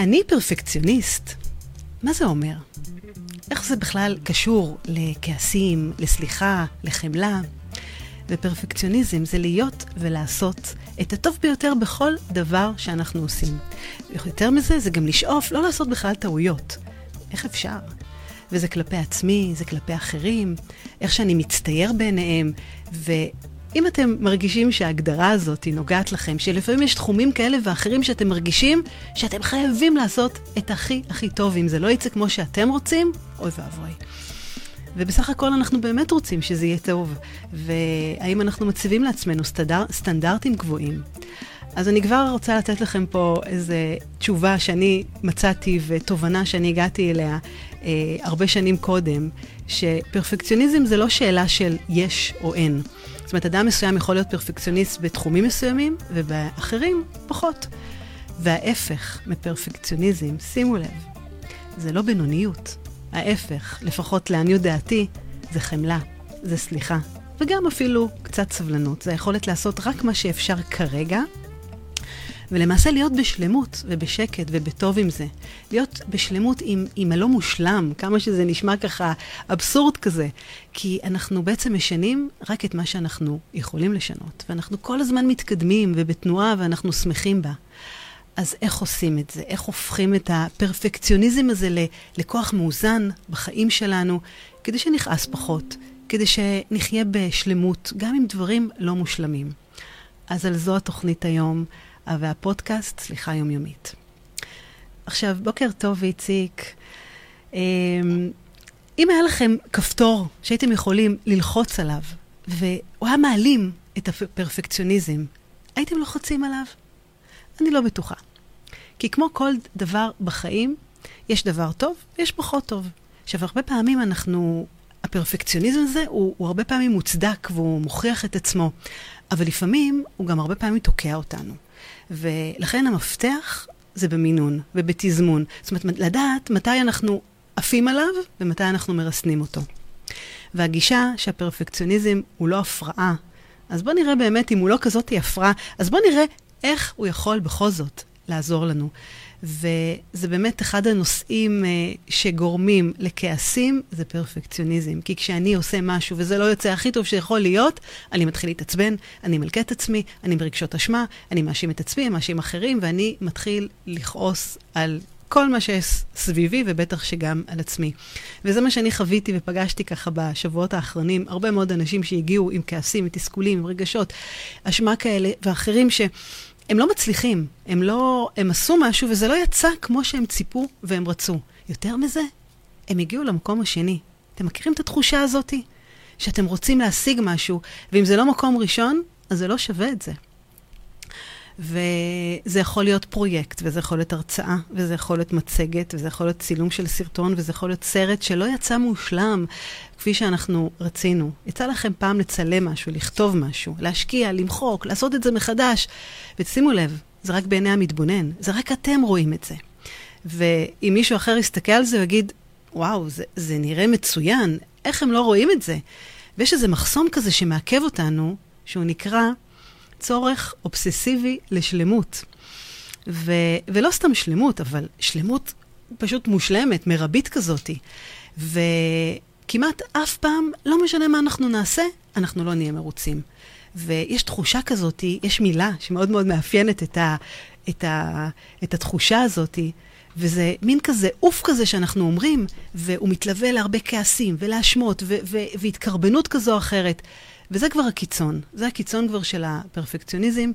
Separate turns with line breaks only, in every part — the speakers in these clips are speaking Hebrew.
אני פרפקציוניסט. מה זה אומר? איך זה בכלל קשור לכעסים, לסליחה, לחמלה? ופרפקציוניזם זה להיות ולעשות את הטוב ביותר בכל דבר שאנחנו עושים. יותר מזה, זה גם לשאוף לא לעשות בכלל טעויות. איך אפשר? וזה כלפי עצמי, זה כלפי אחרים, איך שאני מצטייר בעיניהם, אם אתם מרגישים שההגדרה הזאת היא נוגעת לכם, שלפעמים יש תחומים כאלה ואחרים שאתם מרגישים שאתם חייבים לעשות את הכי הכי טוב, אם זה לא יצא כמו שאתם רוצים, אוי ואבוי. ובסך הכל אנחנו באמת רוצים שזה יהיה טוב, והאם אנחנו מציבים לעצמנו סטנדר, סטנדרטים גבוהים. אז אני כבר רוצה לתת לכם פה איזו תשובה שאני מצאתי ותובנה שאני הגעתי אליה אה, הרבה שנים קודם, שפרפקציוניזם זה לא שאלה של יש או אין. זאת אומרת, אדם מסוים יכול להיות פרפקציוניסט בתחומים מסוימים, ובאחרים פחות. וההפך מפרפקציוניזם, שימו לב, זה לא בינוניות. ההפך, לפחות לעניות דעתי, זה חמלה, זה סליחה, וגם אפילו קצת סבלנות. זה היכולת לעשות רק מה שאפשר כרגע, ולמעשה להיות בשלמות ובשקט ובטוב עם זה. להיות בשלמות עם, עם הלא מושלם, כמה שזה נשמע ככה אבסורד כזה. כי אנחנו בעצם משנים רק את מה שאנחנו יכולים לשנות. ואנחנו כל הזמן מתקדמים ובתנועה ואנחנו שמחים בה. אז איך עושים את זה? איך הופכים את הפרפקציוניזם הזה לכוח מאוזן בחיים שלנו, כדי שנכעס פחות, כדי שנחיה בשלמות, גם עם דברים לא מושלמים. אז על זו התוכנית היום. והפודקאסט סליחה יומיומית. עכשיו, בוקר טוב, איציק. אמ, אם היה לכם כפתור שהייתם יכולים ללחוץ עליו, והוא היה מעלים את הפרפקציוניזם, הייתם לוחצים עליו? אני לא בטוחה. כי כמו כל דבר בחיים, יש דבר טוב ויש פחות טוב. עכשיו, הרבה פעמים אנחנו, הפרפקציוניזם הזה הוא, הוא הרבה פעמים מוצדק והוא מוכיח את עצמו, אבל לפעמים הוא גם הרבה פעמים תוקע אותנו. ולכן המפתח זה במינון ובתזמון. זאת אומרת, לדעת מתי אנחנו עפים עליו ומתי אנחנו מרסנים אותו. והגישה שהפרפקציוניזם הוא לא הפרעה, אז בואו נראה באמת אם הוא לא כזאת הפרעה, אז בואו נראה איך הוא יכול בכל זאת לעזור לנו. וזה באמת אחד הנושאים uh, שגורמים לכעסים, זה פרפקציוניזם. כי כשאני עושה משהו וזה לא יוצא הכי טוב שיכול להיות, אני מתחיל להתעצבן, אני מלכה את עצמי, אני ברגשות אשמה, אני מאשים את עצמי, מאשים אחרים, ואני מתחיל לכעוס על כל מה שיש סביבי, ובטח שגם על עצמי. וזה מה שאני חוויתי ופגשתי ככה בשבועות האחרונים, הרבה מאוד אנשים שהגיעו עם כעסים, עם תסכולים, עם רגשות, אשמה כאלה, ואחרים ש... הם לא מצליחים, הם לא, הם עשו משהו וזה לא יצא כמו שהם ציפו והם רצו. יותר מזה, הם הגיעו למקום השני. אתם מכירים את התחושה הזאתי? שאתם רוצים להשיג משהו, ואם זה לא מקום ראשון, אז זה לא שווה את זה. וזה יכול להיות פרויקט, וזה יכול להיות הרצאה, וזה יכול להיות מצגת, וזה יכול להיות צילום של סרטון, וזה יכול להיות סרט שלא יצא מושלם כפי שאנחנו רצינו. יצא לכם פעם לצלם משהו, לכתוב משהו, להשקיע, למחוק, לעשות את זה מחדש. ושימו לב, זה רק בעיני המתבונן, זה רק אתם רואים את זה. ואם מישהו אחר יסתכל על זה, הוא יגיד, וואו, זה, זה נראה מצוין, איך הם לא רואים את זה? ויש איזה מחסום כזה שמעכב אותנו, שהוא נקרא צורך אובססיבי לשלמות. ו, ולא סתם שלמות, אבל שלמות פשוט מושלמת, מרבית כזאתי. וכמעט אף פעם, לא משנה מה אנחנו נעשה, אנחנו לא נהיה מרוצים. ויש תחושה כזאת, יש מילה שמאוד מאוד מאפיינת את, ה, את, ה, את התחושה הזאת, וזה מין כזה אוף כזה שאנחנו אומרים, והוא מתלווה להרבה כעסים ולהאשמות והתקרבנות כזו או אחרת. וזה כבר הקיצון, זה הקיצון כבר של הפרפקציוניזם,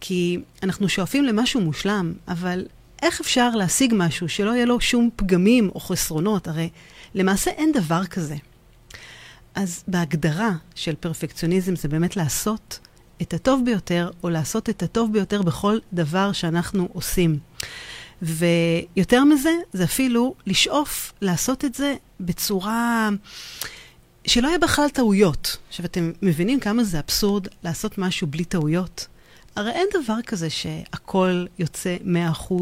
כי אנחנו שואפים למשהו מושלם, אבל איך אפשר להשיג משהו שלא יהיה לו שום פגמים או חסרונות? הרי למעשה אין דבר כזה. אז בהגדרה של פרפקציוניזם זה באמת לעשות את הטוב ביותר, או לעשות את הטוב ביותר בכל דבר שאנחנו עושים. ויותר מזה, זה אפילו לשאוף לעשות את זה בצורה שלא יהיה בכלל טעויות. עכשיו, אתם מבינים כמה זה אבסורד לעשות משהו בלי טעויות? הרי אין דבר כזה שהכל יוצא 100%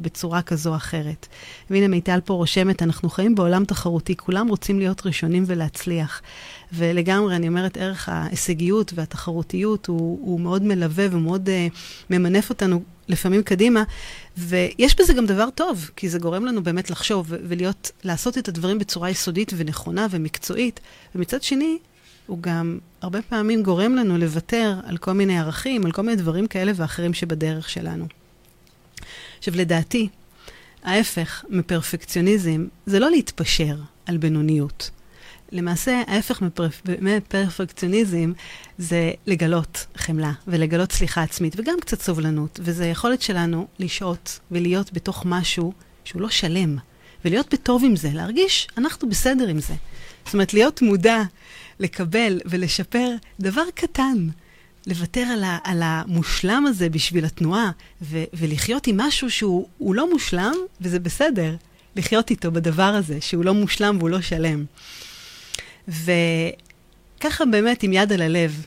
בצורה כזו או אחרת. והנה מיטל פה רושמת, אנחנו חיים בעולם תחרותי, כולם רוצים להיות ראשונים ולהצליח. ולגמרי, אני אומרת, ערך ההישגיות והתחרותיות הוא, הוא מאוד מלווה ומאוד uh, ממנף אותנו לפעמים קדימה, ויש בזה גם דבר טוב, כי זה גורם לנו באמת לחשוב ולהיות, לעשות את הדברים בצורה יסודית ונכונה ומקצועית, ומצד שני, הוא גם הרבה פעמים גורם לנו לוותר על כל מיני ערכים, על כל מיני דברים כאלה ואחרים שבדרך שלנו. עכשיו, לדעתי, ההפך מפרפקציוניזם זה לא להתפשר על בינוניות. למעשה, ההפך מפרפקציוניזם זה לגלות חמלה ולגלות סליחה עצמית וגם קצת סובלנות, וזה היכולת שלנו לשהות ולהיות בתוך משהו שהוא לא שלם, ולהיות בטוב עם זה, להרגיש, אנחנו בסדר עם זה. זאת אומרת, להיות מודע, לקבל ולשפר דבר קטן. לוותר על, ה, על המושלם הזה בשביל התנועה, ו, ולחיות עם משהו שהוא לא מושלם, וזה בסדר, לחיות איתו בדבר הזה, שהוא לא מושלם והוא לא שלם. וככה באמת, עם יד על הלב,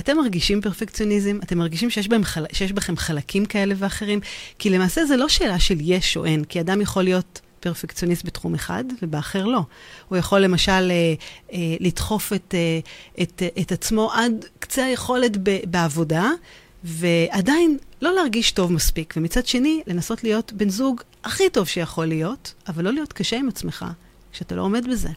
אתם מרגישים פרפקציוניזם? אתם מרגישים שיש, בהם חל... שיש בכם חלקים כאלה ואחרים? כי למעשה זה לא שאלה של יש או אין, כי אדם יכול להיות פרפקציוניסט בתחום אחד, ובאחר לא. הוא יכול למשל אה, אה, לדחוף את, אה, את, את עצמו עד קצה היכולת בעבודה, ועדיין לא להרגיש טוב מספיק, ומצד שני, לנסות להיות בן זוג הכי טוב שיכול להיות, אבל לא להיות קשה עם עצמך, כשאתה לא עומד בזה.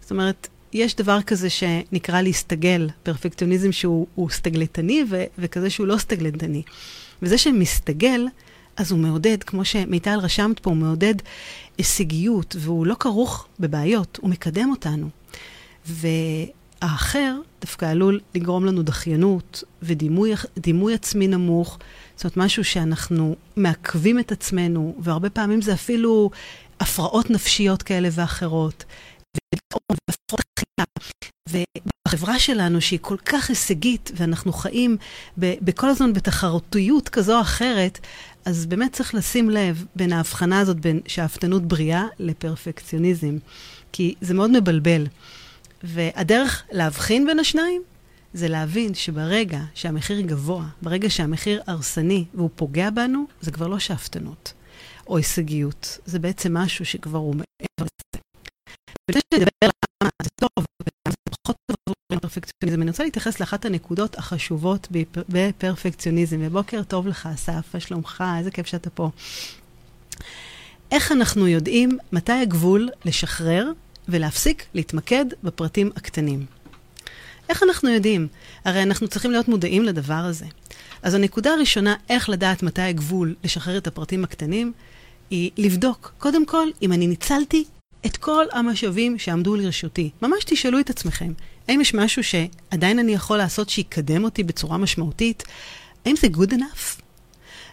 זאת אומרת, יש דבר כזה שנקרא להסתגל, פרפקציוניזם שהוא סטגלטני וכזה שהוא לא סטגלטני. וזה שמסתגל, אז הוא מעודד, כמו שמיטל רשמת פה, הוא מעודד הישגיות, והוא לא כרוך בבעיות, הוא מקדם אותנו. והאחר דווקא עלול לגרום לנו דחיינות ודימוי עצמי נמוך, זאת אומרת, משהו שאנחנו מעכבים את עצמנו, והרבה פעמים זה אפילו הפרעות נפשיות כאלה ואחרות. ובחברה שלנו, שהיא כל כך הישגית, ואנחנו חיים בכל הזמן בתחרותיות כזו או אחרת, אז באמת צריך לשים לב בין ההבחנה הזאת, בין שאפתנות בריאה לפרפקציוניזם, כי זה מאוד מבלבל. והדרך להבחין בין השניים זה להבין שברגע שהמחיר גבוה, ברגע שהמחיר הרסני והוא פוגע בנו, זה כבר לא שאפתנות או הישגיות. זה בעצם משהו שכבר הוא מעבר לזה. ולפני שאני אדבר על למה זה טוב פרפקציוניזם, אני רוצה להתייחס לאחת הנקודות החשובות בפרפקציוניזם. ובוקר טוב לך, אסף, מה שלומך? איזה כיף שאתה פה. איך אנחנו יודעים מתי הגבול לשחרר ולהפסיק להתמקד בפרטים הקטנים? איך אנחנו יודעים? הרי אנחנו צריכים להיות מודעים לדבר הזה. אז הנקודה הראשונה, איך לדעת מתי הגבול לשחרר את הפרטים הקטנים, היא לבדוק, קודם כל, אם אני ניצלתי את כל המשאבים שעמדו לרשותי. ממש תשאלו את עצמכם, האם יש משהו שעדיין אני יכול לעשות שיקדם אותי בצורה משמעותית? האם זה good enough?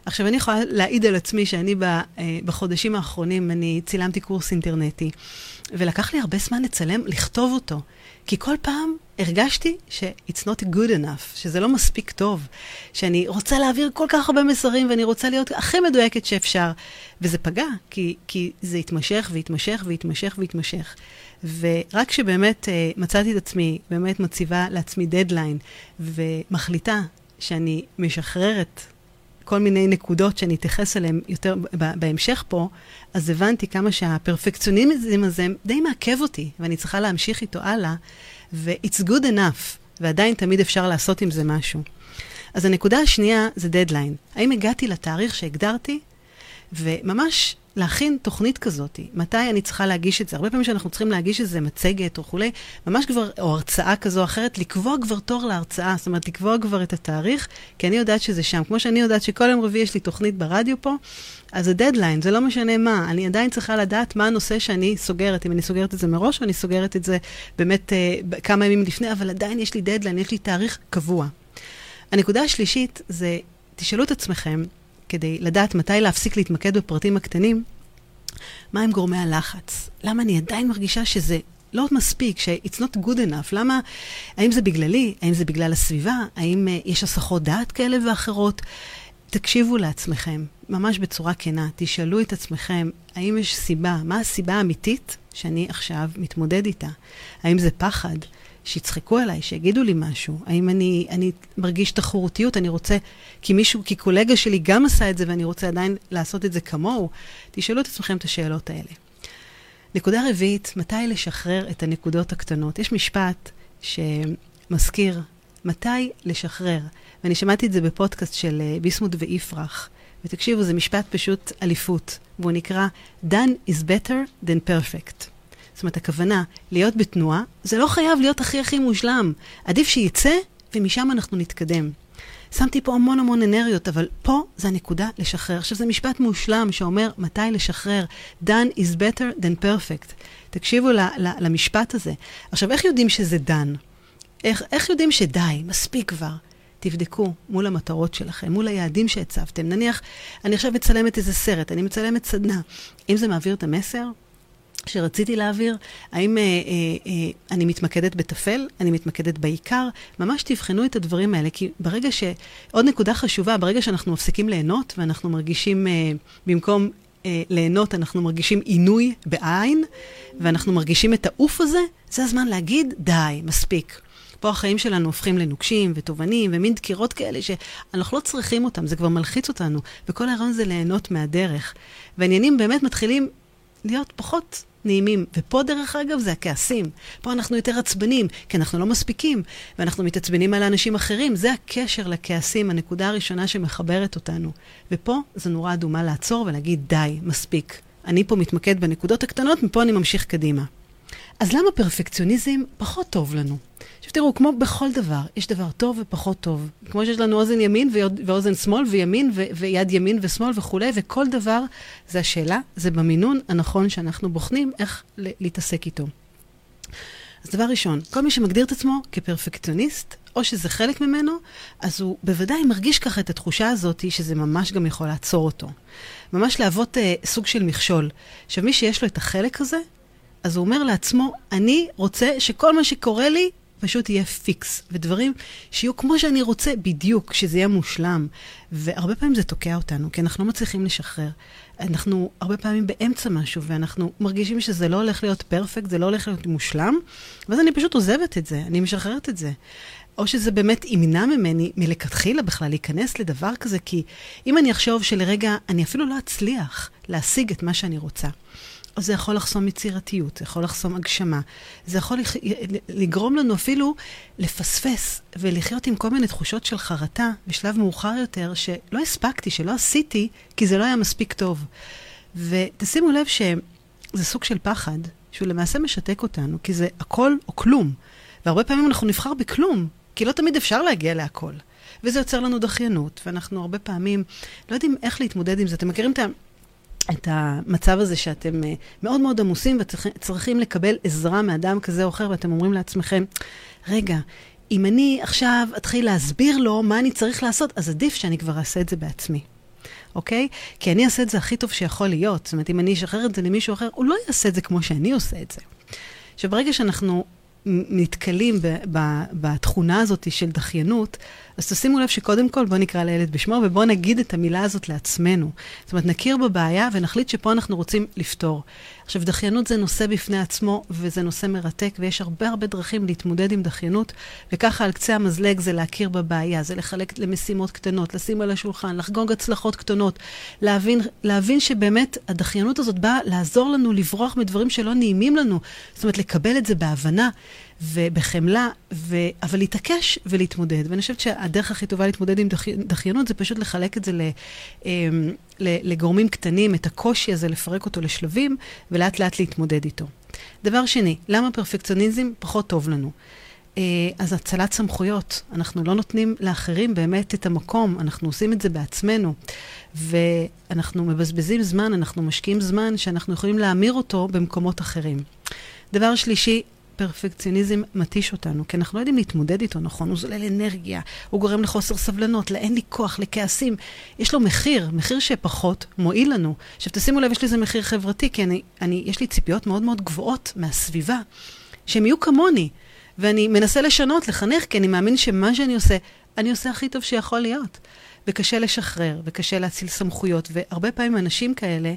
עכשיו, אני יכולה להעיד על עצמי שאני אה, בחודשים האחרונים, אני צילמתי קורס אינטרנטי, ולקח לי הרבה זמן לצלם, לכתוב אותו. כי כל פעם הרגשתי ש-it's not good enough, שזה לא מספיק טוב, שאני רוצה להעביר כל כך הרבה מסרים ואני רוצה להיות הכי מדויקת שאפשר. וזה פגע, כי, כי זה התמשך והתמשך והתמשך והתמשך. ורק כשבאמת uh, מצאתי את עצמי, באמת מציבה לעצמי דדליין, ומחליטה שאני משחררת כל מיני נקודות שאני אתייחס אליהן יותר בהמשך פה, אז הבנתי כמה שהפרפקציוניזם הזה די מעכב אותי, ואני צריכה להמשיך איתו הלאה, ו-it's good enough, ועדיין תמיד אפשר לעשות עם זה משהו. אז הנקודה השנייה זה דדליין. האם הגעתי לתאריך שהגדרתי? וממש להכין תוכנית כזאת, מתי אני צריכה להגיש את זה. הרבה פעמים שאנחנו צריכים להגיש איזה מצגת וכולי, ממש כבר, או הרצאה כזו או אחרת, לקבוע כבר תור להרצאה, זאת אומרת, לקבוע כבר את התאריך, כי אני יודעת שזה שם. כמו שאני יודעת שכל יום רביעי יש לי תוכנית ברדיו פה, אז זה דדליין, זה לא משנה מה. אני עדיין צריכה לדעת מה הנושא שאני סוגרת, אם אני סוגרת את זה מראש או אני סוגרת את זה באמת אה, כמה ימים לפני, אבל עדיין יש לי דדליין, יש לי תאריך קבוע. הנקודה השלישית זה, תשאלו את עצמכם, כדי לדעת מתי להפסיק להתמקד בפרטים הקטנים, מהם גורמי הלחץ? למה אני עדיין מרגישה שזה לא מספיק, ש-it's not good enough? למה, האם זה בגללי? האם זה בגלל הסביבה? האם uh, יש הסחות דעת כאלה ואחרות? תקשיבו לעצמכם, ממש בצורה כנה, תשאלו את עצמכם, האם יש סיבה, מה הסיבה האמיתית שאני עכשיו מתמודד איתה? האם זה פחד שיצחקו עליי, שיגידו לי משהו? האם אני, אני מרגיש תחרותיות, אני רוצה, כי מישהו, כי קולגה שלי גם עשה את זה ואני רוצה עדיין לעשות את זה כמוהו? תשאלו את עצמכם את השאלות האלה. נקודה רביעית, מתי לשחרר את הנקודות הקטנות? יש משפט שמזכיר מתי לשחרר. ואני שמעתי את זה בפודקאסט של אה, ביסמוט ויפרח. ותקשיבו, זה משפט פשוט אליפות, והוא נקרא Done is better than perfect. זאת אומרת, הכוונה להיות בתנועה, זה לא חייב להיות הכי הכי מושלם. עדיף שיצא, ומשם אנחנו נתקדם. שמתי פה המון המון אנרגיות, אבל פה זה הנקודה לשחרר. עכשיו, זה משפט מושלם שאומר מתי לשחרר. done is better than perfect. תקשיבו ל, ל, למשפט הזה. עכשיו, איך יודעים שזה done? איך, איך יודעים שדי, מספיק כבר? תבדקו מול המטרות שלכם, מול היעדים שהצבתם. נניח, אני עכשיו מצלמת איזה סרט, אני מצלמת סדנה. אם זה מעביר את המסר, שרציתי להעביר, האם אה, אה, אה, אני מתמקדת בטפל, אני מתמקדת בעיקר, ממש תבחנו את הדברים האלה, כי ברגע ש... עוד נקודה חשובה, ברגע שאנחנו מפסיקים ליהנות ואנחנו מרגישים, אה, במקום אה, ליהנות, אנחנו מרגישים עינוי בעין, ואנחנו מרגישים את העוף הזה, זה הזמן להגיד, די, מספיק. פה החיים שלנו הופכים לנוקשים ותובנים ומין דקירות כאלה שאנחנו לא צריכים אותם, זה כבר מלחיץ אותנו. וכל הרעיון זה ליהנות מהדרך. והעניינים באמת מתחילים להיות פחות נעימים. ופה, דרך אגב, זה הכעסים. פה אנחנו יותר עצבנים, כי אנחנו לא מספיקים, ואנחנו מתעצבנים על האנשים אחרים. זה הקשר לכעסים, הנקודה הראשונה שמחברת אותנו. ופה זו נורה אדומה לעצור ולהגיד, די, מספיק. אני פה מתמקד בנקודות הקטנות, מפה אני ממשיך קדימה. אז למה פרפקציוניזם פחות טוב לנו? עכשיו תראו, כמו בכל דבר, יש דבר טוב ופחות טוב. כמו שיש לנו אוזן ימין ואוזן שמאל וימין ו- ויד ימין ושמאל וכולי, וכל דבר זה השאלה, זה במינון הנכון שאנחנו בוחנים איך להתעסק איתו. אז דבר ראשון, כל מי שמגדיר את עצמו כפרפקציוניסט, או שזה חלק ממנו, אז הוא בוודאי מרגיש ככה את התחושה הזאת, שזה ממש גם יכול לעצור אותו. ממש להוות אה, סוג של מכשול. עכשיו, מי שיש לו את החלק הזה, אז הוא אומר לעצמו, אני רוצה שכל מה שקורה לי פשוט יהיה פיקס, ודברים שיהיו כמו שאני רוצה בדיוק, שזה יהיה מושלם. והרבה פעמים זה תוקע אותנו, כי אנחנו לא מצליחים לשחרר. אנחנו הרבה פעמים באמצע משהו, ואנחנו מרגישים שזה לא הולך להיות פרפקט, זה לא הולך להיות מושלם, ואז אני פשוט עוזבת את זה, אני משחררת את זה. או שזה באמת ימנע ממני מלכתחילה בכלל להיכנס לדבר כזה, כי אם אני אחשוב שלרגע אני אפילו לא אצליח להשיג את מה שאני רוצה, אז זה יכול לחסום יצירתיות, זה יכול לחסום הגשמה, זה יכול לגרום לנו אפילו לפספס ולחיות עם כל מיני תחושות של חרטה בשלב מאוחר יותר, שלא הספקתי, שלא עשיתי, כי זה לא היה מספיק טוב. ותשימו לב שזה סוג של פחד, שהוא למעשה משתק אותנו, כי זה הכל או כלום. והרבה פעמים אנחנו נבחר בכלום, כי לא תמיד אפשר להגיע להכל. וזה יוצר לנו דחיינות, ואנחנו הרבה פעמים לא יודעים איך להתמודד עם זה. אתם מכירים את ה... את המצב הזה שאתם אה, מאוד מאוד עמוסים וצריכים לקבל עזרה מאדם כזה או אחר, ואתם אומרים לעצמכם, רגע, אם אני עכשיו אתחיל להסביר לו מה אני צריך לעשות, אז עדיף שאני כבר אעשה את זה בעצמי. אוקיי? כי אני אעשה את זה הכי טוב שיכול להיות. זאת אומרת, אם אני אשחרר את זה למישהו אחר, הוא לא יעשה את זה כמו שאני עושה את זה. עכשיו, ברגע שאנחנו נתקלים בתכונה הזאת של דחיינות, אז תשימו לב שקודם כל בואו נקרא לילד בשמו ובואו נגיד את המילה הזאת לעצמנו. זאת אומרת, נכיר בבעיה ונחליט שפה אנחנו רוצים לפתור. עכשיו, דחיינות זה נושא בפני עצמו וזה נושא מרתק ויש הרבה הרבה דרכים להתמודד עם דחיינות, וככה על קצה המזלג זה להכיר בבעיה, זה לחלק למשימות קטנות, לשים על השולחן, לחגוג הצלחות קטנות, להבין, להבין שבאמת הדחיינות הזאת באה לעזור לנו לברוח מדברים שלא נעימים לנו. זאת אומרת, לקבל את זה בהבנה. ובחמלה, ו... אבל להתעקש ולהתמודד. ואני חושבת שהדרך הכי טובה להתמודד עם דח... דחיינות זה פשוט לחלק את זה ל... אמ, לגורמים קטנים, את הקושי הזה, לפרק אותו לשלבים, ולאט לאט להתמודד איתו. דבר שני, למה פרפקציוניזם פחות טוב לנו? אה, אז הצלת סמכויות. אנחנו לא נותנים לאחרים באמת את המקום, אנחנו עושים את זה בעצמנו. ואנחנו מבזבזים זמן, אנחנו משקיעים זמן שאנחנו יכולים להמיר אותו במקומות אחרים. דבר שלישי, פרפקציוניזם מתיש אותנו, כי אנחנו לא יודעים להתמודד איתו נכון, הוא זולל אנרגיה, הוא גורם לחוסר סבלנות, לאין לי כוח, לכעסים. יש לו מחיר, מחיר שפחות מועיל לנו. עכשיו תשימו לב, יש לזה מחיר חברתי, כי אני, אני, יש לי ציפיות מאוד מאוד גבוהות מהסביבה, שהם יהיו כמוני, ואני מנסה לשנות, לחנך, כי אני מאמין שמה שאני עושה, אני עושה הכי טוב שיכול להיות. וקשה לשחרר, וקשה להציל סמכויות, והרבה פעמים אנשים כאלה,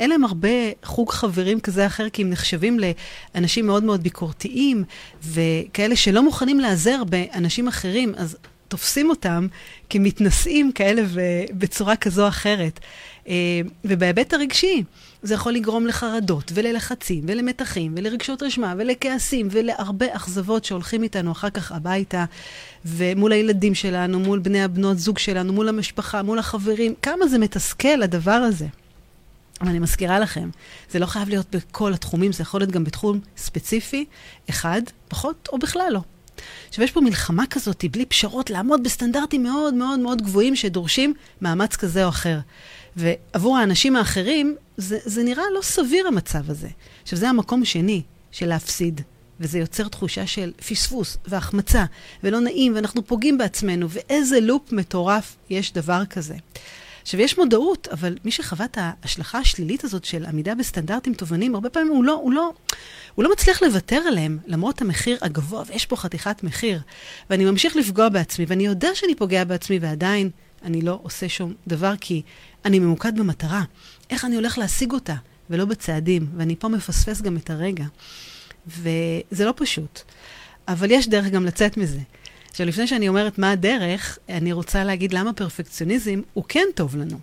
אין להם הרבה חוג חברים כזה אחר, כי הם נחשבים לאנשים מאוד מאוד ביקורתיים, וכאלה שלא מוכנים להיעזר באנשים אחרים, אז תופסים אותם כמתנשאים כאלה בצורה כזו או אחרת. אה, ובהיבט הרגשי, זה יכול לגרום לחרדות וללחצים ולמתחים ולרגשות רשמה ולכעסים ולהרבה אכזבות שהולכים איתנו אחר כך הביתה ומול הילדים שלנו, מול בני הבנות זוג שלנו, מול המשפחה, מול החברים. כמה זה מתסכל הדבר הזה. אבל אני מזכירה לכם, זה לא חייב להיות בכל התחומים, זה יכול להיות גם בתחום ספציפי, אחד, פחות או בכלל לא. עכשיו, יש פה מלחמה כזאת, בלי פשרות, לעמוד בסטנדרטים מאוד מאוד מאוד גבוהים שדורשים מאמץ כזה או אחר. ועבור האנשים האחרים, זה, זה נראה לא סביר המצב הזה. עכשיו, זה המקום שני של להפסיד, וזה יוצר תחושה של פספוס והחמצה, ולא נעים, ואנחנו פוגעים בעצמנו, ואיזה לופ מטורף יש דבר כזה. עכשיו, יש מודעות, אבל מי שחווה את ההשלכה השלילית הזאת של עמידה בסטנדרטים תובעניים, הרבה פעמים הוא לא, הוא לא, הוא לא מצליח לוותר עליהם, למרות המחיר הגבוה, ויש פה חתיכת מחיר. ואני ממשיך לפגוע בעצמי, ואני יודע שאני פוגע בעצמי, ועדיין אני לא עושה שום דבר, כי אני ממוקד במטרה. איך אני הולך להשיג אותה, ולא בצעדים. ואני פה מפספס גם את הרגע. וזה לא פשוט. אבל יש דרך גם לצאת מזה. עכשיו, לפני שאני אומרת מה הדרך, אני רוצה להגיד למה פרפקציוניזם הוא כן טוב לנו.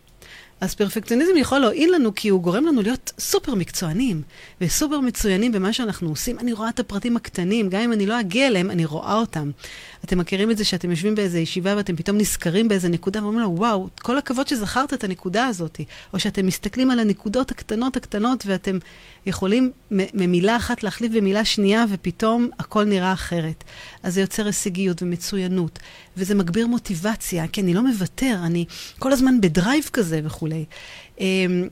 אז פרפקציוניזם יכול להועיל לנו כי הוא גורם לנו להיות סופר מקצוענים וסופר מצוינים במה שאנחנו עושים. אני רואה את הפרטים הקטנים, גם אם אני לא אגיע אליהם, אני רואה אותם. אתם מכירים את זה שאתם יושבים באיזו ישיבה ואתם פתאום נזכרים באיזה נקודה ואומרים לו, וואו, כל הכבוד שזכרת את הנקודה הזאת. או שאתם מסתכלים על הנקודות הקטנות הקטנות ואתם יכולים ממילה אחת להחליף במילה שנייה ופתאום הכל נראה אחרת. אז זה יוצר הישגיות ומצוינות, וזה מגביר מוטיבציה, כי אני לא מוותר, אני כל הזמן בדרייב כזה וכולי. אמ,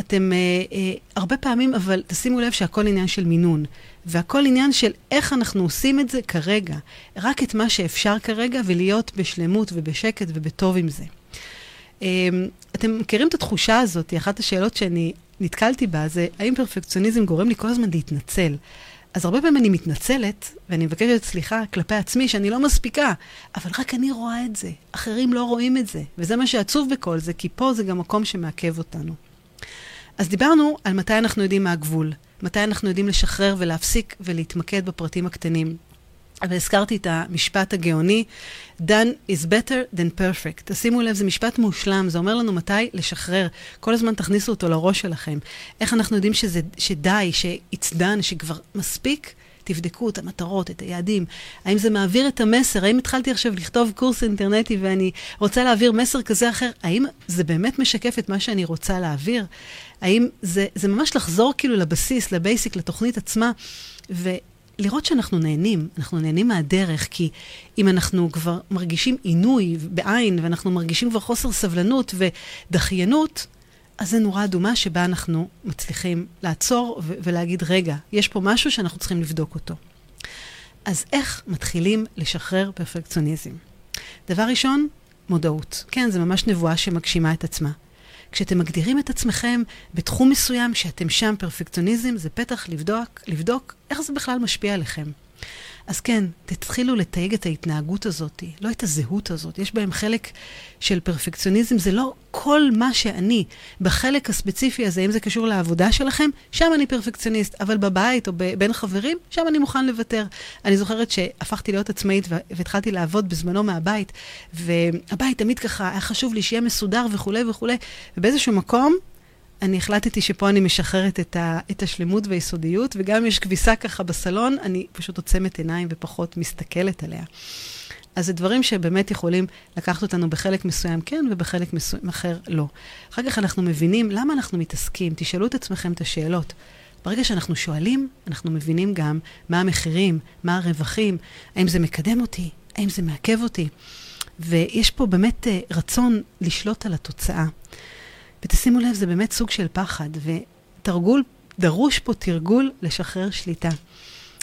אתם uh, uh, הרבה פעמים, אבל תשימו לב שהכל עניין של מינון. והכל עניין של איך אנחנו עושים את זה כרגע. רק את מה שאפשר כרגע, ולהיות בשלמות ובשקט ובטוב עם זה. Um, אתם מכירים את התחושה הזאת, אחת השאלות שאני נתקלתי בה זה, האם פרפקציוניזם גורם לי כל הזמן להתנצל? אז הרבה פעמים אני מתנצלת, ואני מבקשת סליחה כלפי עצמי שאני לא מספיקה, אבל רק אני רואה את זה, אחרים לא רואים את זה. וזה מה שעצוב בכל זה, כי פה זה גם מקום שמעכב אותנו. אז דיברנו על מתי אנחנו יודעים מה הגבול, מתי אנחנו יודעים לשחרר ולהפסיק ולהתמקד בפרטים הקטנים. אבל הזכרתי את המשפט הגאוני, done is better than perfect. תשימו לב, זה משפט מושלם, זה אומר לנו מתי לשחרר. כל הזמן תכניסו אותו לראש שלכם. איך אנחנו יודעים שזה, שדי, ש-it's done, שכבר מספיק? תבדקו את המטרות, את היעדים. האם זה מעביר את המסר? האם התחלתי עכשיו לכתוב קורס אינטרנטי ואני רוצה להעביר מסר כזה או אחר? האם זה באמת משקף את מה שאני רוצה להעביר? האם זה, זה ממש לחזור כאילו לבסיס, לבייסיק, לתוכנית עצמה, ולראות שאנחנו נהנים, אנחנו נהנים מהדרך, כי אם אנחנו כבר מרגישים עינוי בעין, ואנחנו מרגישים כבר חוסר סבלנות ודחיינות, אז זה נורה אדומה שבה אנחנו מצליחים לעצור ו- ולהגיד, רגע, יש פה משהו שאנחנו צריכים לבדוק אותו. אז איך מתחילים לשחרר פרפקציוניזם? דבר ראשון, מודעות. כן, זו ממש נבואה שמגשימה את עצמה. כשאתם מגדירים את עצמכם בתחום מסוים שאתם שם פרפקציוניזם, זה פתח לבדוק, לבדוק איך זה בכלל משפיע עליכם. אז כן, תתחילו לתייג את ההתנהגות הזאת, לא את הזהות הזאת. יש בהם חלק של פרפקציוניזם, זה לא כל מה שאני. בחלק הספציפי הזה, אם זה קשור לעבודה שלכם, שם אני פרפקציוניסט, אבל בבית או בין חברים, שם אני מוכן לוותר. אני זוכרת שהפכתי להיות עצמאית והתחלתי לעבוד בזמנו מהבית, והבית תמיד ככה, היה חשוב לי שיהיה מסודר וכולי וכולי, ובאיזשהו מקום, אני החלטתי שפה אני משחררת את, ה, את השלמות והיסודיות, וגם אם יש כביסה ככה בסלון, אני פשוט עוצמת עיניים ופחות מסתכלת עליה. אז זה דברים שבאמת יכולים לקחת אותנו בחלק מסוים כן, ובחלק מסוים אחר לא. אחר כך אנחנו מבינים למה אנחנו מתעסקים. תשאלו את עצמכם את השאלות. ברגע שאנחנו שואלים, אנחנו מבינים גם מה המחירים, מה הרווחים, האם זה מקדם אותי, האם זה מעכב אותי. ויש פה באמת אה, רצון לשלוט על התוצאה. ותשימו לב, זה באמת סוג של פחד, ותרגול, דרוש פה תרגול לשחרר שליטה.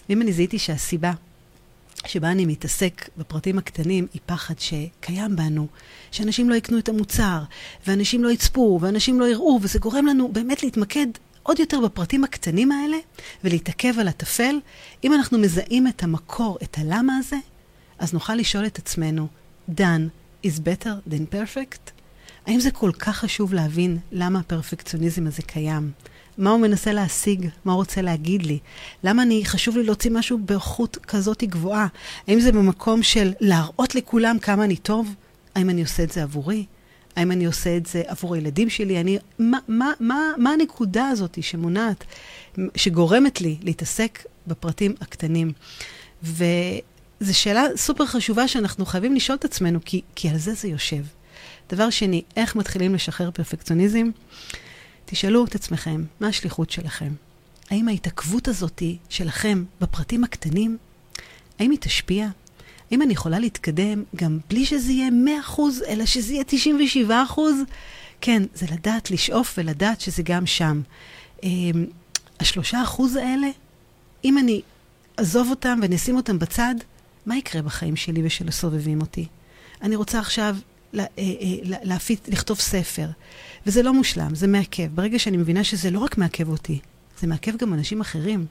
ואם אני זיהיתי שהסיבה שבה אני מתעסק בפרטים הקטנים היא פחד שקיים בנו, שאנשים לא יקנו את המוצר, ואנשים לא יצפו, ואנשים לא יראו, וזה גורם לנו באמת להתמקד עוד יותר בפרטים הקטנים האלה, ולהתעכב על הטפל. אם אנחנו מזהים את המקור, את הלמה הזה, אז נוכל לשאול את עצמנו, done is better than perfect? האם זה כל כך חשוב להבין למה הפרפקציוניזם הזה קיים? מה הוא מנסה להשיג? מה הוא רוצה להגיד לי? למה אני, חשוב לי להוציא משהו באיכות כזאת גבוהה? האם זה במקום של להראות לכולם כמה אני טוב? האם אני עושה את זה עבורי? האם אני עושה את זה עבור הילדים שלי? אני, מה, מה, מה, מה הנקודה הזאת שמונעת, שגורמת לי להתעסק בפרטים הקטנים? וזו שאלה סופר חשובה שאנחנו חייבים לשאול את עצמנו, כי, כי על זה זה יושב. דבר שני, איך מתחילים לשחרר פרפקציוניזם? תשאלו את עצמכם, מה השליחות שלכם? האם ההתעכבות הזאת שלכם בפרטים הקטנים, האם היא תשפיע? האם אני יכולה להתקדם גם בלי שזה יהיה 100%, אלא שזה יהיה 97%? כן, זה לדעת לשאוף ולדעת שזה גם שם. אמ, השלושה אחוז האלה, אם אני אעזוב אותם ואני אשים אותם בצד, מה יקרה בחיים שלי ושל הסובבים אותי? אני רוצה עכשיו לה, אה, אה, להפיץ, לכתוב ספר, וזה לא מושלם, זה מעכב. ברגע שאני מבינה שזה לא רק מעכב אותי, זה מעכב גם אנשים אחרים.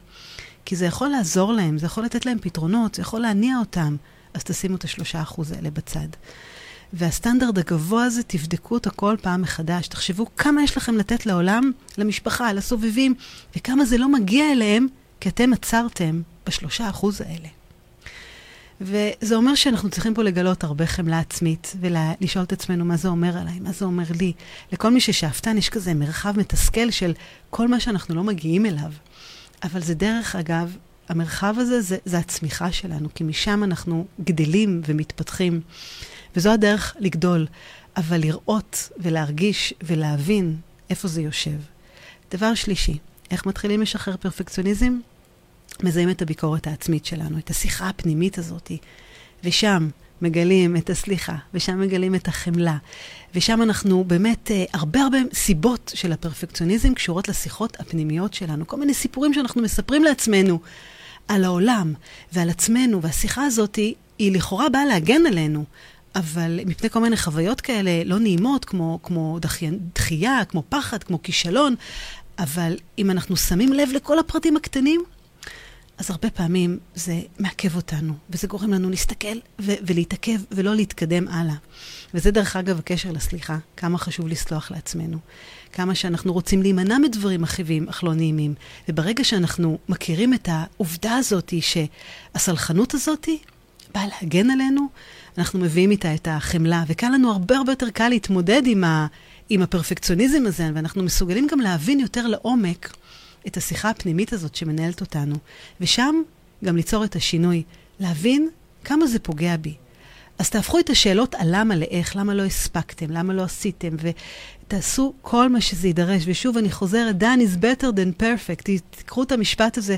כי זה יכול לעזור להם, זה יכול לתת להם פתרונות, זה יכול להניע אותם. אז תשימו את השלושה אחוז האלה בצד. והסטנדרט הגבוה הזה, תבדקו אותו כל פעם מחדש. תחשבו כמה יש לכם לתת לעולם, למשפחה, לסובבים, וכמה זה לא מגיע אליהם, כי אתם עצרתם בשלושה אחוז האלה. וזה אומר שאנחנו צריכים פה לגלות הרבה חמלה עצמית, ולשאול את עצמנו מה זה אומר עליי, מה זה אומר לי. לכל מי ששאפתן יש כזה מרחב מתסכל של כל מה שאנחנו לא מגיעים אליו. אבל זה דרך אגב המרחב הזה זה, זה הצמיחה שלנו, כי משם אנחנו גדלים ומתפתחים. וזו הדרך לגדול, אבל לראות ולהרגיש ולהבין איפה זה יושב. דבר שלישי, איך מתחילים לשחרר פרפקציוניזם? מזהים את הביקורת העצמית שלנו, את השיחה הפנימית הזאת, ושם מגלים את הסליחה, ושם מגלים את החמלה, ושם אנחנו באמת, אה, הרבה הרבה סיבות של הפרפקציוניזם קשורות לשיחות הפנימיות שלנו, כל מיני סיפורים שאנחנו מספרים לעצמנו על העולם ועל עצמנו, והשיחה הזאת היא, היא לכאורה באה להגן עלינו, אבל מפני כל מיני חוויות כאלה לא נעימות, כמו, כמו דחי, דחייה, כמו פחד, כמו כישלון, אבל אם אנחנו שמים לב לכל הפרטים הקטנים, אז הרבה פעמים זה מעכב אותנו, וזה גורם לנו להסתכל ו- ולהתעכב ולא להתקדם הלאה. וזה דרך אגב הקשר לסליחה, כמה חשוב לסלוח לעצמנו. כמה שאנחנו רוצים להימנע מדברים מכאיבים אך לא נעימים. וברגע שאנחנו מכירים את העובדה הזאת, שהסלחנות הזאת באה להגן עלינו, אנחנו מביאים איתה את החמלה, וקל לנו הרבה הרבה יותר קל להתמודד עם, ה, עם הפרפקציוניזם הזה, ואנחנו מסוגלים גם להבין יותר לעומק את השיחה הפנימית הזאת שמנהלת אותנו, ושם גם ליצור את השינוי, להבין כמה זה פוגע בי. אז תהפכו את השאלות על למה לאיך, למה לא הספקתם, למה לא עשיתם, ותעשו כל מה שזה יידרש. ושוב, אני חוזרת, done is better than perfect. תקחו את המשפט הזה,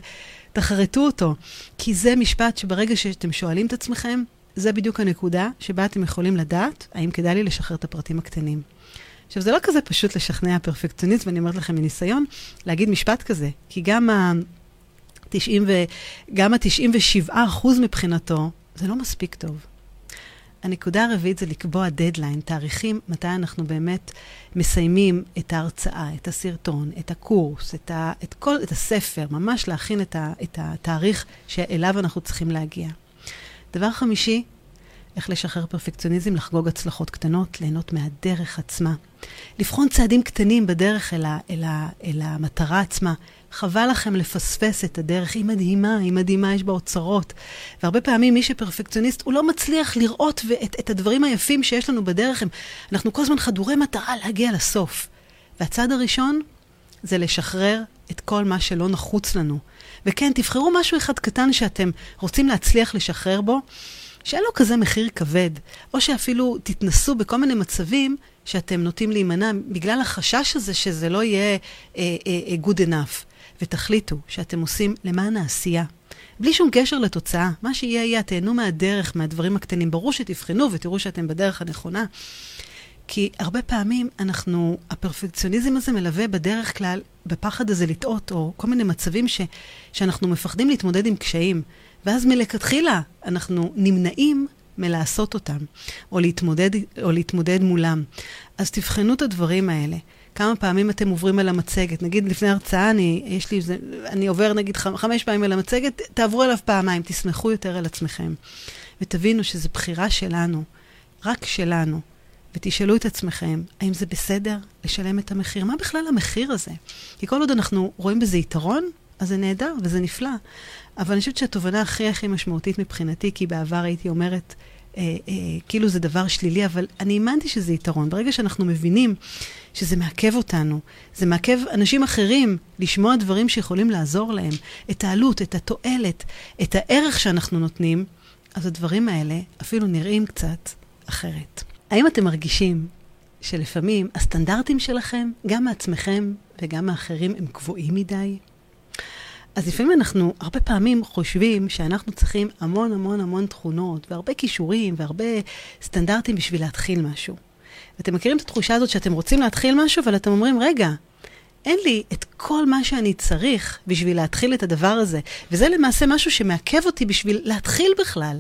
תחרטו אותו, כי זה משפט שברגע שאתם שואלים את עצמכם, זה בדיוק הנקודה שבה אתם יכולים לדעת האם כדאי לי לשחרר את הפרטים הקטנים. עכשיו, זה לא כזה פשוט לשכנע פרפקציוניסט, ואני אומרת לכם מניסיון, להגיד משפט כזה, כי גם ה-90 ו... גם ה-97 אחוז מבחינתו, זה לא מספיק טוב. הנקודה הרביעית זה לקבוע דדליין, תאריכים מתי אנחנו באמת מסיימים את ההרצאה, את הסרטון, את הקורס, את, ה, את, כל, את הספר, ממש להכין את, ה, את התאריך שאליו אנחנו צריכים להגיע. דבר חמישי, איך לשחרר פרפקציוניזם, לחגוג הצלחות קטנות, ליהנות מהדרך עצמה. לבחון צעדים קטנים בדרך אל, ה, אל, ה, אל המטרה עצמה. חבל לכם לפספס את הדרך, היא מדהימה, היא מדהימה, יש בה אוצרות. והרבה פעמים מי שפרפקציוניסט, הוא לא מצליח לראות ואת, את הדברים היפים שיש לנו בדרך. הם, אנחנו כל הזמן חדורי מטרה להגיע לסוף. והצעד הראשון זה לשחרר את כל מה שלא נחוץ לנו. וכן, תבחרו משהו אחד קטן שאתם רוצים להצליח לשחרר בו, שאין לו כזה מחיר כבד, או שאפילו תתנסו בכל מיני מצבים שאתם נוטים להימנע בגלל החשש הזה שזה לא יהיה uh, uh, good enough. ותחליטו שאתם עושים למען העשייה. בלי שום קשר לתוצאה, מה שיהיה יהיה, תהנו מהדרך, מהדברים הקטנים. ברור שתבחנו ותראו שאתם בדרך הנכונה. כי הרבה פעמים אנחנו, הפרפקציוניזם הזה מלווה בדרך כלל בפחד הזה לטעות, או כל מיני מצבים ש, שאנחנו מפחדים להתמודד עם קשיים. ואז מלכתחילה אנחנו נמנעים מלעשות אותם, או להתמודד, או להתמודד מולם. אז תבחנו את הדברים האלה. כמה פעמים אתם עוברים על המצגת. נגיד לפני הרצאה, אני, יש לי, אני עובר נגיד חמש פעמים על המצגת, תעברו עליו פעמיים, תסמכו יותר על עצמכם. ותבינו שזו בחירה שלנו, רק שלנו, ותשאלו את עצמכם, האם זה בסדר לשלם את המחיר? מה בכלל המחיר הזה? כי כל עוד אנחנו רואים בזה יתרון, אז זה נהדר וזה נפלא. אבל אני חושבת שהתובנה הכי הכי משמעותית מבחינתי, כי בעבר הייתי אומרת, אה, אה, כאילו זה דבר שלילי, אבל אני האמנתי שזה יתרון. ברגע שאנחנו מבינים שזה מעכב אותנו, זה מעכב אנשים אחרים לשמוע דברים שיכולים לעזור להם, את העלות, את התועלת, את הערך שאנחנו נותנים, אז הדברים האלה אפילו נראים קצת אחרת. האם אתם מרגישים שלפעמים הסטנדרטים שלכם, גם מעצמכם וגם מאחרים, הם גבוהים מדי? אז לפעמים אנחנו הרבה פעמים חושבים שאנחנו צריכים המון המון המון תכונות, והרבה כישורים, והרבה סטנדרטים בשביל להתחיל משהו. ואתם מכירים את התחושה הזאת שאתם רוצים להתחיל משהו, אבל אתם אומרים, רגע, אין לי את כל מה שאני צריך בשביל להתחיל את הדבר הזה. וזה למעשה משהו שמעכב אותי בשביל להתחיל בכלל.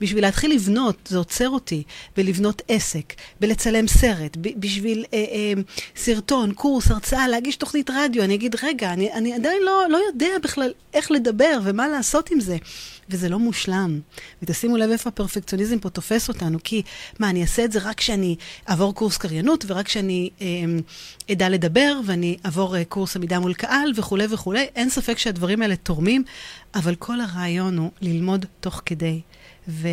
בשביל להתחיל לבנות, זה עוצר אותי בלבנות עסק, בלצלם סרט, בשביל אה, אה, סרטון, קורס, הרצאה, להגיש תוכנית רדיו. אני אגיד, רגע, אני, אני עדיין לא, לא יודע בכלל איך לדבר ומה לעשות עם זה. וזה לא מושלם. ותשימו לב איפה הפרפקציוניזם פה תופס אותנו, כי מה, אני אעשה את זה רק כשאני אעבור קורס קריינות, ורק כשאני אה, אדע לדבר, ואני אעבור אה, קורס עמידה מול קהל וכולי וכולי. אין ספק שהדברים האלה תורמים, אבל כל הרעיון הוא ללמוד תוך כדי. ו...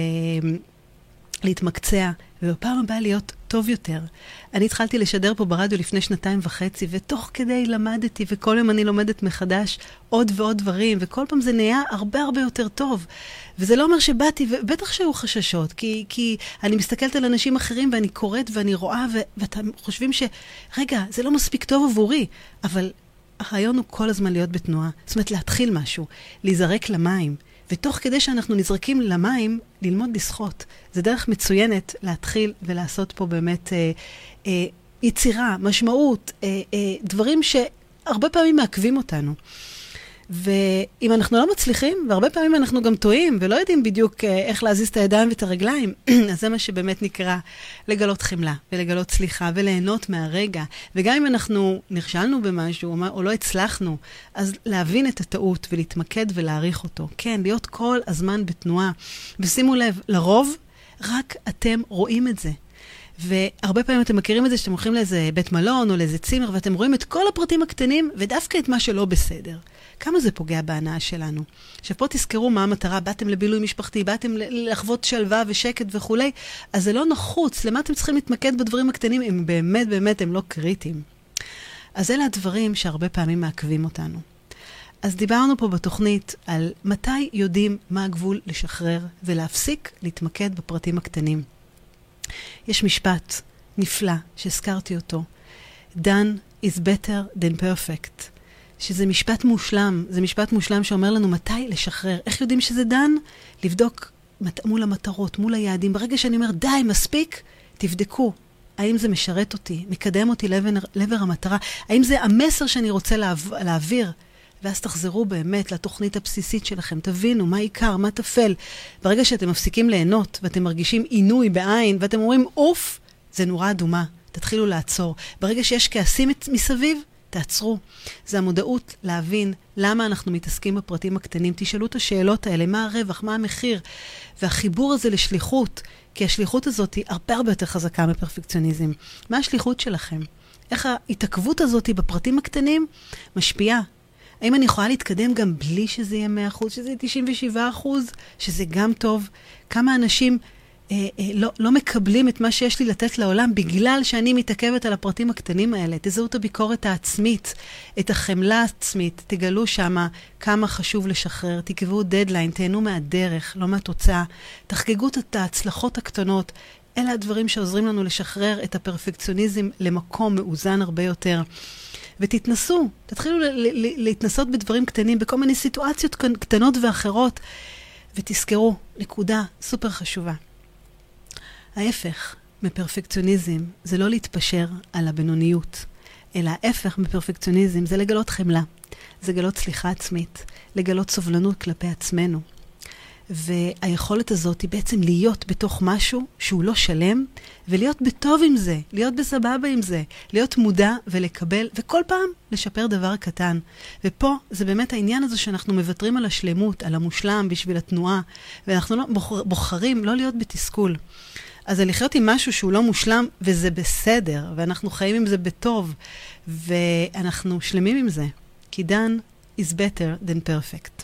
להתמקצע, ובפעם הבאה להיות טוב יותר. אני התחלתי לשדר פה ברדיו לפני שנתיים וחצי, ותוך כדי למדתי, וכל יום אני לומדת מחדש עוד ועוד דברים, וכל פעם זה נהיה הרבה הרבה יותר טוב. וזה לא אומר שבאתי, ובטח שהיו חששות, כי, כי אני מסתכלת על אנשים אחרים ואני קוראת ואני רואה, ו, ואתם חושבים ש... רגע, זה לא מספיק טוב עבורי, אבל הרעיון הוא כל הזמן להיות בתנועה. זאת אומרת, להתחיל משהו, להיזרק למים. ותוך כדי שאנחנו נזרקים למים, ללמוד לשחות. זו דרך מצוינת להתחיל ולעשות פה באמת אה, אה, יצירה, משמעות, אה, אה, דברים שהרבה פעמים מעכבים אותנו. ואם אנחנו לא מצליחים, והרבה פעמים אנחנו גם טועים ולא יודעים בדיוק אה, איך להזיז את הידיים ואת הרגליים, אז זה מה שבאמת נקרא לגלות חמלה ולגלות סליחה וליהנות מהרגע. וגם אם אנחנו נכשלנו במשהו או לא הצלחנו, אז להבין את הטעות ולהתמקד ולהעריך אותו. כן, להיות כל הזמן בתנועה. ושימו לב, לרוב רק אתם רואים את זה. והרבה פעמים אתם מכירים את זה שאתם הולכים לאיזה בית מלון או לאיזה צימר ואתם רואים את כל הפרטים הקטנים ודווקא את מה שלא בסדר. כמה זה פוגע בהנאה שלנו. עכשיו פה תזכרו מה המטרה, באתם לבילוי משפחתי, באתם לחוות שלווה ושקט וכולי, אז זה לא נחוץ, למה אתם צריכים להתמקד בדברים הקטנים אם באמת באמת הם לא קריטיים. אז אלה הדברים שהרבה פעמים מעכבים אותנו. אז דיברנו פה בתוכנית על מתי יודעים מה הגבול לשחרר ולהפסיק להתמקד בפרטים הקטנים. יש משפט נפלא שהזכרתי אותו, done is better than perfect. שזה משפט מושלם, זה משפט מושלם שאומר לנו מתי לשחרר. איך יודעים שזה דן? לבדוק מול המטרות, מול היעדים. ברגע שאני אומר, די, מספיק, תבדקו. האם זה משרת אותי, מקדם אותי לעבר, לעבר המטרה? האם זה המסר שאני רוצה להעב, להעביר? ואז תחזרו באמת לתוכנית הבסיסית שלכם, תבינו מה עיקר, מה טפל. ברגע שאתם מפסיקים ליהנות ואתם מרגישים עינוי בעין ואתם אומרים, אוף, זה נורה אדומה, תתחילו לעצור. ברגע שיש כעסים מסביב, תעצרו. זה המודעות להבין למה אנחנו מתעסקים בפרטים הקטנים. תשאלו את השאלות האלה, מה הרווח, מה המחיר, והחיבור הזה לשליחות, כי השליחות הזאת היא הרבה הרבה יותר חזקה מפרפקציוניזם. מה השליחות שלכם? איך ההתעכבות הזאת בפרטים הקטנים משפיעה? האם אני יכולה להתקדם גם בלי שזה יהיה 100%, שזה יהיה 97%, שזה גם טוב? כמה אנשים אה, אה, לא, לא מקבלים את מה שיש לי לתת לעולם בגלל שאני מתעכבת על הפרטים הקטנים האלה. תזהו את הביקורת העצמית, את החמלה העצמית, תגלו שמה כמה חשוב לשחרר, תקבעו דדליין, תהנו מהדרך, לא מהתוצאה. תחגגו את ההצלחות הקטנות. אלה הדברים שעוזרים לנו לשחרר את הפרפקציוניזם למקום מאוזן הרבה יותר. ותתנסו, תתחילו להתנסות בדברים קטנים, בכל מיני סיטואציות קטנות ואחרות, ותזכרו, נקודה סופר חשובה. ההפך מפרפקציוניזם זה לא להתפשר על הבינוניות, אלא ההפך מפרפקציוניזם זה לגלות חמלה, זה לגלות סליחה עצמית, לגלות סובלנות כלפי עצמנו. והיכולת הזאת היא בעצם להיות בתוך משהו שהוא לא שלם, ולהיות בטוב עם זה, להיות בסבבה עם זה, להיות מודע ולקבל, וכל פעם לשפר דבר קטן. ופה זה באמת העניין הזה שאנחנו מוותרים על השלמות, על המושלם בשביל התנועה, ואנחנו לא, בוחר, בוחרים לא להיות בתסכול. אז זה לחיות עם משהו שהוא לא מושלם, וזה בסדר, ואנחנו חיים עם זה בטוב, ואנחנו שלמים עם זה. כי done is better than perfect.